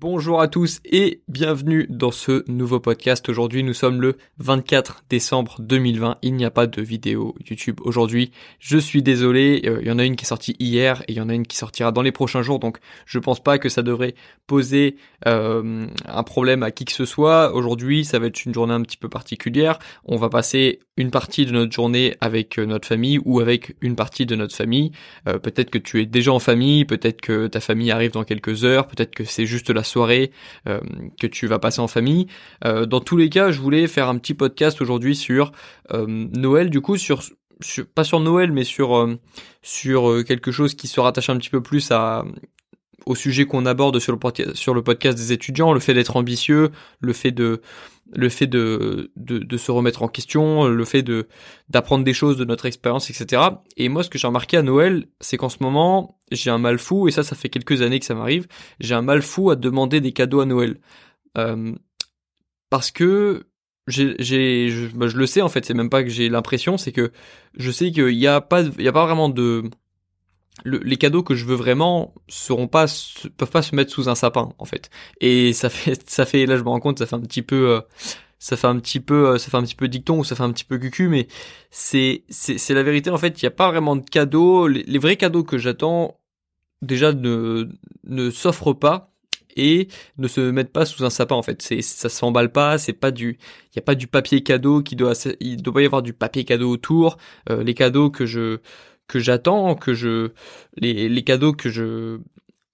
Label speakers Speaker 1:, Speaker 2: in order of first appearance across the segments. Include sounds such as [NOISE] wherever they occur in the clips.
Speaker 1: Bonjour à tous et bienvenue dans ce nouveau podcast. Aujourd'hui, nous sommes le 24 décembre 2020. Il n'y a pas de vidéo YouTube aujourd'hui. Je suis désolé. Euh, il y en a une qui est sortie hier et il y en a une qui sortira dans les prochains jours. Donc, je pense pas que ça devrait poser euh, un problème à qui que ce soit. Aujourd'hui, ça va être une journée un petit peu particulière. On va passer une partie de notre journée avec euh, notre famille ou avec une partie de notre famille. peut-être que tu es déjà en famille, peut-être que ta famille arrive dans quelques heures, peut-être que c'est juste la soirée euh, que tu vas passer en famille. Euh, dans tous les cas, je voulais faire un petit podcast aujourd'hui sur euh, Noël, du coup, sur, pas sur Noël, mais sur sur quelque chose qui se rattache un petit peu plus à au sujet qu'on aborde sur le, podcast des étudiants, le fait d'être ambitieux, le fait de se remettre en question, le fait d'apprendre des choses de notre expérience, etc. Et moi, ce que j'ai remarqué à Noël, c'est qu'en ce moment, j'ai un mal fou, et ça, ça fait quelques années que ça m'arrive, j'ai un mal fou à demander des cadeaux à Noël. Euh, parce que bah, je, le sais en fait, c'est même pas que j'ai l'impression, c'est que je sais qu'il y a a pas vraiment de les cadeaux que je veux vraiment seront pas peuvent pas se mettre sous un sapin en fait. Et ça fait [LAUGHS] ça fait là je me rends compte ça fait un petit peu euh, ça fait un petit peu euh, ça fait un petit peu dicton ou ça fait un petit peu cucu mais c'est c'est c'est la vérité. En fait il y a pas vraiment de cadeaux. Les, vrais cadeaux que j'attends déjà ne ne s'offrent pas et ne se mettent pas sous un sapin en fait. C'est ça s'emballe pas c'est pas du il y a pas du papier cadeau qui doit il doit pas y avoir du papier cadeau autour. Euh, les cadeaux que je que j'attends, que je les, les cadeaux que je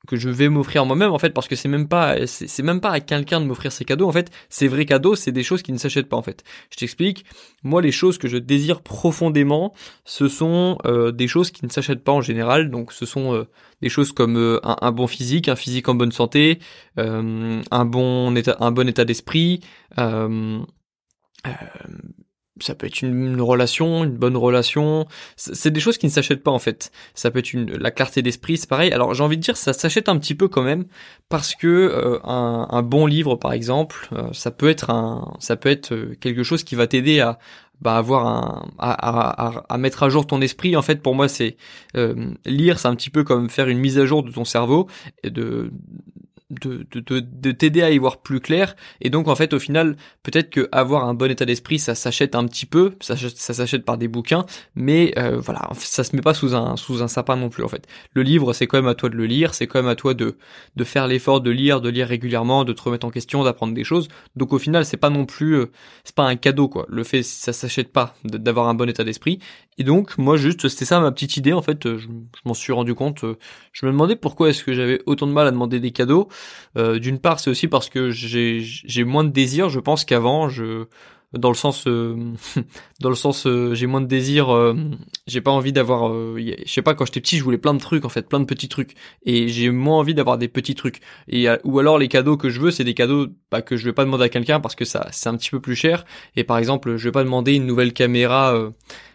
Speaker 1: que je vais m'offrir moi-même en fait parce que c'est même pas c'est même pas à quelqu'un de m'offrir ces cadeaux en fait. Ces vrais cadeaux c'est des choses qui ne s'achètent pas en fait. Je t'explique. Moi les choses que je désire profondément ce sont euh, des choses qui ne s'achètent pas en général. Donc ce sont euh, des choses comme euh, un, un, bon physique un physique en bonne santé un bon état un bon état d'esprit ça peut être une, relation, une bonne relation. C'est des choses qui ne s'achètent pas en fait. Ça peut être la clarté d'esprit, c'est pareil. Alors j'ai envie de dire, ça s'achète un petit peu quand même parce que euh, un, bon livre, par exemple, euh, ça peut être un, ça peut être euh, quelque chose qui va t'aider à, bah, avoir un, à, mettre à jour ton esprit. En fait, pour moi, c'est lire, c'est un petit peu comme faire une mise à jour de ton cerveau et de de, de, de, t'aider à y voir plus clair. Et donc en fait au final, peut-être que avoir un bon état d'esprit, ça s'achète un petit peu, ça, ça s'achète par des bouquins, mais euh, voilà, ça se met pas sous un sous un sapin non plus en fait. Le livre, c'est quand même à toi de le lire, c'est quand même à toi de de faire l'effort de lire, de lire régulièrement, de te remettre en question, d'apprendre des choses. Donc au final, c'est pas non plus euh, c'est pas un cadeau quoi. Le fait ça s'achète pas d'avoir un bon état d'esprit. Et donc moi juste c'était ça ma petite idée en fait, je, je m'en suis rendu compte, je me demandais pourquoi est-ce que j'avais autant de mal à demander des cadeaux. Euh, d'une part, c'est aussi parce que j'ai moins de désir, je pense qu'avant, je dans le sens euh, [LAUGHS] dans le sens euh, j'ai moins de désir j'ai pas envie d'avoir je sais pas quand j'étais petit je voulais plein de trucs en fait plein de petits trucs. Et j'ai moins envie d'avoir des petits trucs. Et ou alors les cadeaux que je veux c'est des cadeaux bah, que je vais pas demander à quelqu'un parce que ça c'est un petit peu plus cher. Et par exemple je vais pas demander une nouvelle caméra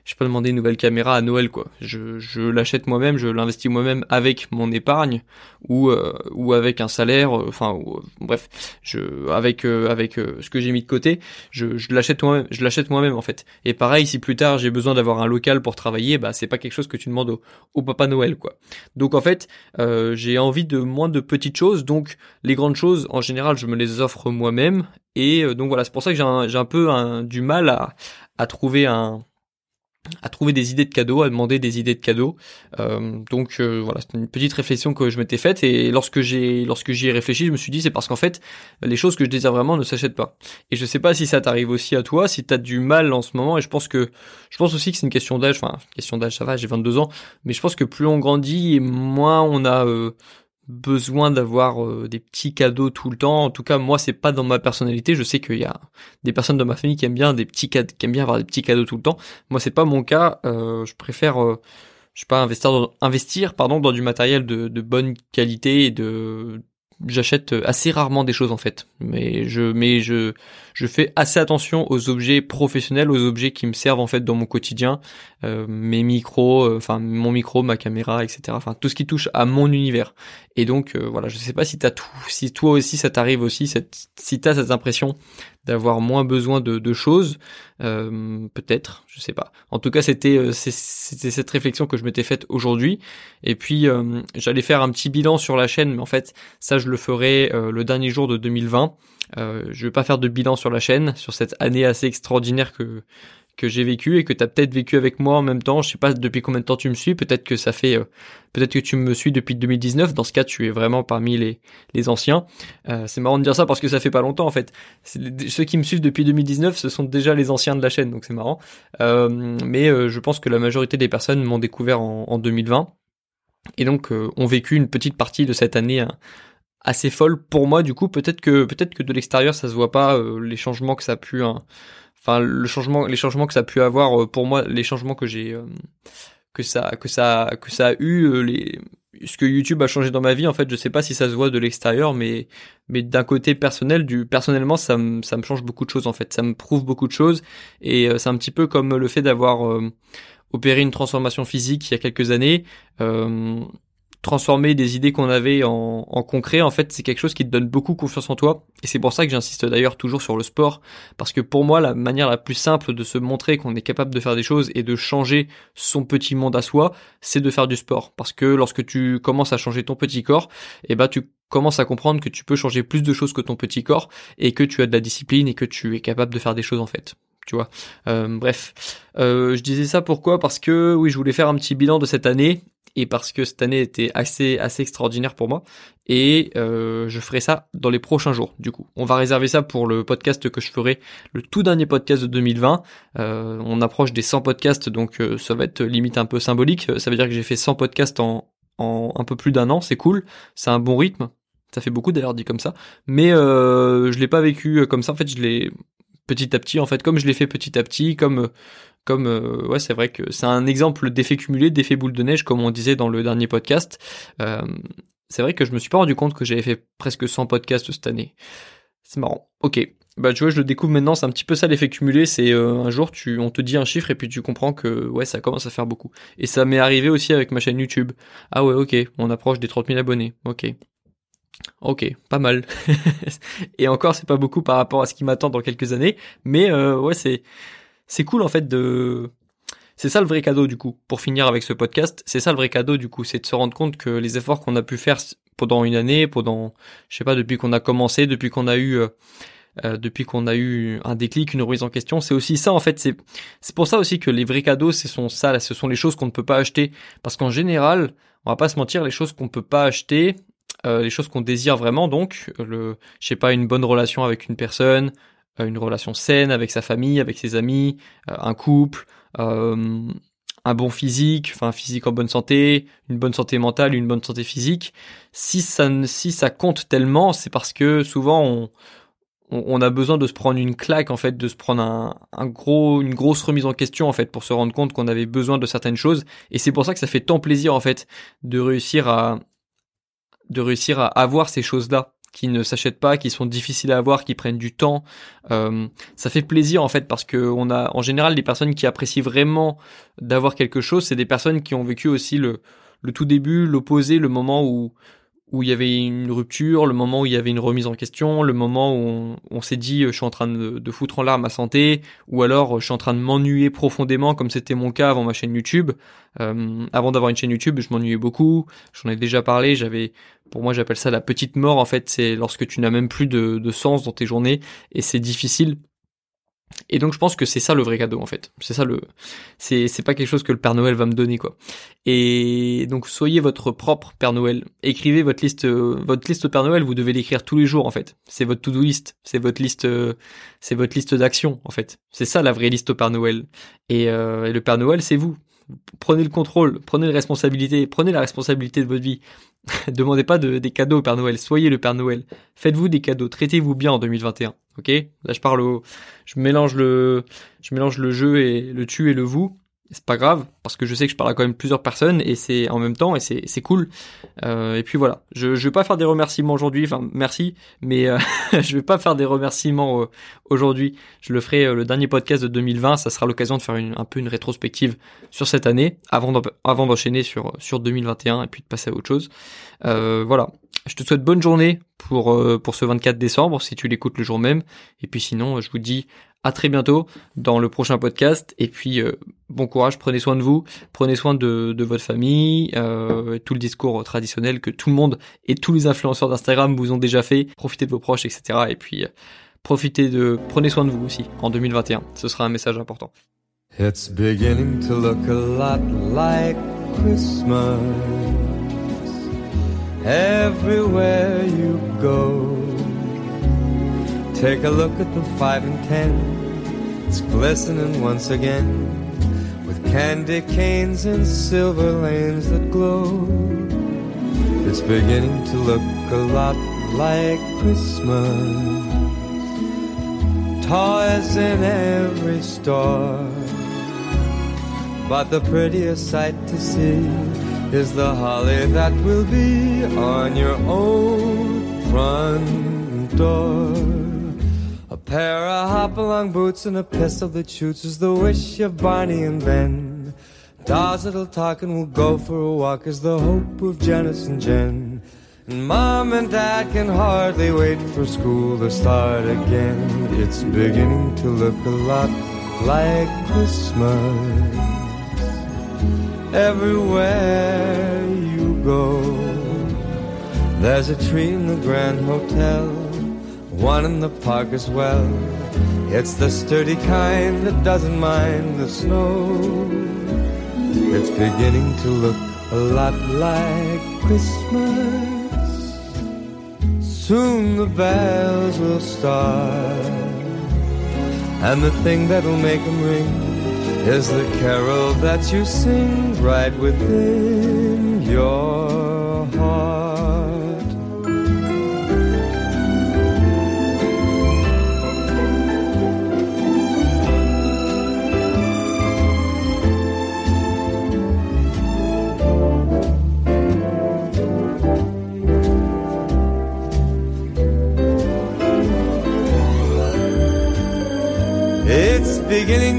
Speaker 1: je peux demander une nouvelle caméra à Noël quoi. Je, je l'achète moi-même, je l'investis moi-même avec mon épargne ou euh, ou avec un salaire, euh, enfin euh, bref, je avec avec ce que j'ai mis de côté, je, l'achète moi-même, je l'achète moi-même en fait. Et pareil, si plus tard j'ai besoin d'avoir un local pour travailler, bah c'est pas quelque chose que tu demandes au, au papa Noël quoi. Donc en fait, j'ai envie de moins de petites choses, donc les grandes choses en général je me les offre moi-même et donc voilà, c'est pour ça que j'ai un, j'ai un peu un, du mal à à trouver un à trouver des idées de cadeaux, à demander des idées de cadeaux. Euh, donc euh, voilà, c'est une petite réflexion que je m'étais faite et lorsque j'ai lorsque j'y ai réfléchi, je me suis dit c'est parce qu'en fait les choses que je désire vraiment ne s'achètent pas. Et je sais pas si ça t'arrive aussi à toi, si t'as du mal en ce moment et je pense que je pense aussi que c'est une question d'âge, enfin question d'âge ça va, j'ai 22 ans, mais je pense que plus on grandit et moins on a euh, besoin d'avoir euh, des petits cadeaux tout le temps. En tout cas, moi, c'est pas dans ma personnalité. Je sais qu'il y a des personnes de ma famille qui aiment bien des petits cadeaux, qui aiment bien avoir des petits cadeaux tout le temps. Moi, c'est pas mon cas. Euh, je préfère, euh, je sais pas, investir dans, investir, pardon, dans du matériel de, de bonne qualité et de j'achète assez rarement des choses en fait, mais je mais je je fais assez attention aux objets professionnels, aux objets qui me servent en fait dans mon quotidien. Mes micros, enfin mon micro, ma caméra, etc. Enfin tout ce qui touche à mon univers. Et donc voilà, je sais pas si t'as tout, si toi aussi ça t'arrive aussi, cette, si t'as cette impression d'avoir moins besoin de, de choses, euh, peut-être, je sais pas. En tout cas, c'était euh, c'était cette réflexion que je m'étais faite aujourd'hui. Et puis euh, j'allais faire un petit bilan sur la chaîne, mais en fait, ça je le ferai le dernier jour de 2020. Euh, je vais pas faire de bilan sur la chaîne, sur cette année assez extraordinaire que que j'ai vécu et que tu as peut-être vécu avec moi en même temps. Je sais pas depuis combien de temps tu me suis. Peut-être que ça fait, euh, peut-être que tu me suis depuis 2019. Dans ce cas, tu es vraiment parmi les les anciens. Euh, c'est marrant de dire ça parce que ça fait pas longtemps en fait. Ceux qui me suivent depuis 2019, ce sont déjà les anciens de la chaîne, donc c'est marrant. Euh, mais je pense que la majorité des personnes m'ont découvert en, en, 2020 et donc ont vécu une petite partie de cette année. Hein, assez folle pour moi du coup peut-être que peut-être que de l'extérieur ça se voit pas les changements que ça a pu hein, enfin le changement les changements que ça a pu avoir euh, pour moi les changements que j'ai euh, que ça que ça que ça a eu euh, les ce que YouTube a changé dans ma vie en fait je sais pas si ça se voit de l'extérieur mais mais d'un côté personnel du personnellement ça me ça me change beaucoup de choses en fait. Ça me prouve beaucoup de choses. Et c'est un petit peu comme le fait d'avoir opéré une transformation physique il y a quelques années transformer des idées qu'on avait en, en, concret, en fait, c'est quelque chose qui te donne beaucoup confiance en toi. Et c'est pour ça que j'insiste d'ailleurs toujours sur le sport, parce que pour moi, la manière la plus simple de se montrer qu'on est capable de faire des choses et de changer son petit monde à soi, c'est de faire du sport. Parce que lorsque tu commences à changer ton petit corps, eh ben tu commences à comprendre que tu peux changer plus de choses que ton petit corps et que tu as de la discipline et que tu es capable de faire des choses en fait tu vois. Euh, bref, euh, je disais ça pourquoi? Parce que oui, je voulais faire un petit bilan de cette année et parce que cette année était assez assez extraordinaire pour moi. Et euh, je ferai ça dans les prochains jours du coup. On va réserver ça pour le podcast que je ferai le tout dernier podcast de 2020 euh, on approche des 100 podcasts donc ça va être limite un peu symbolique. Ça veut dire que j'ai fait 100 podcasts en, un peu plus d'un an. C'est cool. C'est un bon rythme. Ça fait beaucoup d'ailleurs dit comme ça. Mais je l'ai pas vécu comme ça. En fait je l'ai petit à petit en fait comme je l'ai fait petit à petit comme comme euh, ouais c'est vrai que c'est un exemple d'effet cumulé d'effet boule de neige comme on disait dans le dernier podcast. Euh, c'est vrai que je me suis pas rendu compte que j'avais fait presque 100 podcasts cette année. C'est marrant. Ok. Bah tu vois je le découvre maintenant c'est un petit peu ça l'effet cumulé c'est euh, un jour tu on te dit un chiffre et puis tu comprends que ouais ça commence à faire beaucoup. Et ça m'est arrivé aussi avec ma chaîne YouTube. Ah ouais ok on approche des 30 000 abonnés. Ok Ok, pas mal. [LAUGHS] et encore, c'est pas beaucoup par rapport à ce qui m'attend dans quelques années, mais euh, ouais, c'est c'est cool en fait de c'est ça le vrai cadeau du coup. Pour finir avec ce podcast, c'est ça le vrai cadeau du coup, c'est de se rendre compte que les efforts qu'on a pu faire pendant une année, pendant je sais pas depuis qu'on a commencé, depuis qu'on a eu euh, euh, depuis qu'on a eu un déclic, une remise en question, c'est aussi ça en fait. C'est c'est pour ça aussi que les vrais cadeaux, ce sont ça, ce sont les choses qu'on ne peut pas acheter, parce qu'en général, on va pas se mentir, les choses qu'on peut pas acheter, euh, les choses qu'on désire vraiment, donc le, je sais pas, une bonne relation avec une personne, euh, une relation saine avec sa famille, avec ses amis, euh, un couple, euh, un bon physique, enfin physique en bonne santé, une bonne santé mentale, une bonne santé physique. Si ça si ça compte tellement, c'est parce que souvent on, on, a besoin de se prendre une claque en fait, de se prendre un, un gros une grosse remise en question en fait pour se rendre compte qu'on avait besoin de certaines choses. Et c'est pour ça que ça fait tant plaisir en fait de réussir à de réussir à avoir ces choses là qui ne s'achètent pas, qui sont difficiles à avoir, qui prennent du temps. Euh, ça fait plaisir en fait parce que on a en général des personnes qui apprécient vraiment d'avoir quelque chose, c'est des personnes qui ont vécu aussi le le tout début, l'opposé, le moment où où il y avait une rupture, le moment où il y avait une remise en question, le moment où on, s'est dit je suis en train de, foutre en l'air ma santé, ou alors je suis en train de m'ennuyer profondément comme c'était mon cas avant ma chaîne YouTube. Euh, avant d'avoir une chaîne YouTube, je m'ennuyais beaucoup. J'en ai déjà parlé. J'avais, pour moi, j'appelle ça la petite mort. En fait, c'est lorsque tu n'as même plus de sens dans tes journées et c'est difficile et donc je pense que c'est ça le vrai cadeau en fait. C'est ça le c'est c'est pas quelque chose que le Père Noël va me donner quoi. Et donc soyez votre propre Père Noël. Écrivez votre liste votre liste Père Noël, vous devez l'écrire tous les jours en fait. C'est votre to-do list, c'est votre liste c'est votre liste d'actions en fait. C'est ça la vraie liste au Père Noël. Et, euh, et le Père Noël, c'est vous. Prenez le contrôle, prenez la responsabilité, prenez la responsabilité de votre vie. [LAUGHS] Demandez pas de, des cadeaux au Père Noël, soyez le Père Noël. Faites-vous des cadeaux, traitez-vous bien en 2021. Ok? Là, je parle au, je mélange le, je mélange le jeu et le tu et le vous.
Speaker 2: C'est pas grave parce que je sais que je parle à quand même plusieurs personnes et c'est en même temps et c'est c'est cool. Euh, et puis voilà, je je vais pas faire des remerciements aujourd'hui, enfin merci, mais euh, [LAUGHS] je vais pas faire des remerciements euh, aujourd'hui. Je le ferai le dernier podcast de 2020, ça sera l'occasion de faire une, un peu une rétrospective sur cette année avant avant d'enchaîner sur sur 2021 et puis de passer à autre chose. voilà, je te souhaite bonne journée pour pour ce 24 décembre si tu l'écoutes le jour même et puis sinon je vous dis à très bientôt dans le prochain podcast. Et puis, euh, bon courage, prenez soin de vous, prenez soin de, votre famille, euh, tout le discours traditionnel que tout le monde et tous les influenceurs d'Instagram vous ont déjà fait. Profitez de vos proches, etc. Et puis, euh, profitez de, prenez soin de vous aussi en 2021. Ce sera un message important. It's beginning to look a lot like Christmas everywhere you go. Take a look at the five and ten. It's glistening once again with candy canes and silver lanes that glow. It's beginning to look a lot like Christmas. Toys in every store. But the prettiest sight to see is the holly that will be on your own front door pair of hop-along boots and a pistol that shoots is the wish of Barney and Ben. Dolls that'll talk and we'll go for a walk is the hope of Janice and Jen. And Mom and Dad can hardly wait for school to start again. It's beginning to look a lot like Christmas. Everywhere you go, there's a tree in the Grand Hotel one in the park as well. It's the sturdy kind that doesn't mind the snow. It's beginning to look a lot like Christmas. Soon the bells will start. And the thing that'll make them ring is the carol that you sing right within your heart.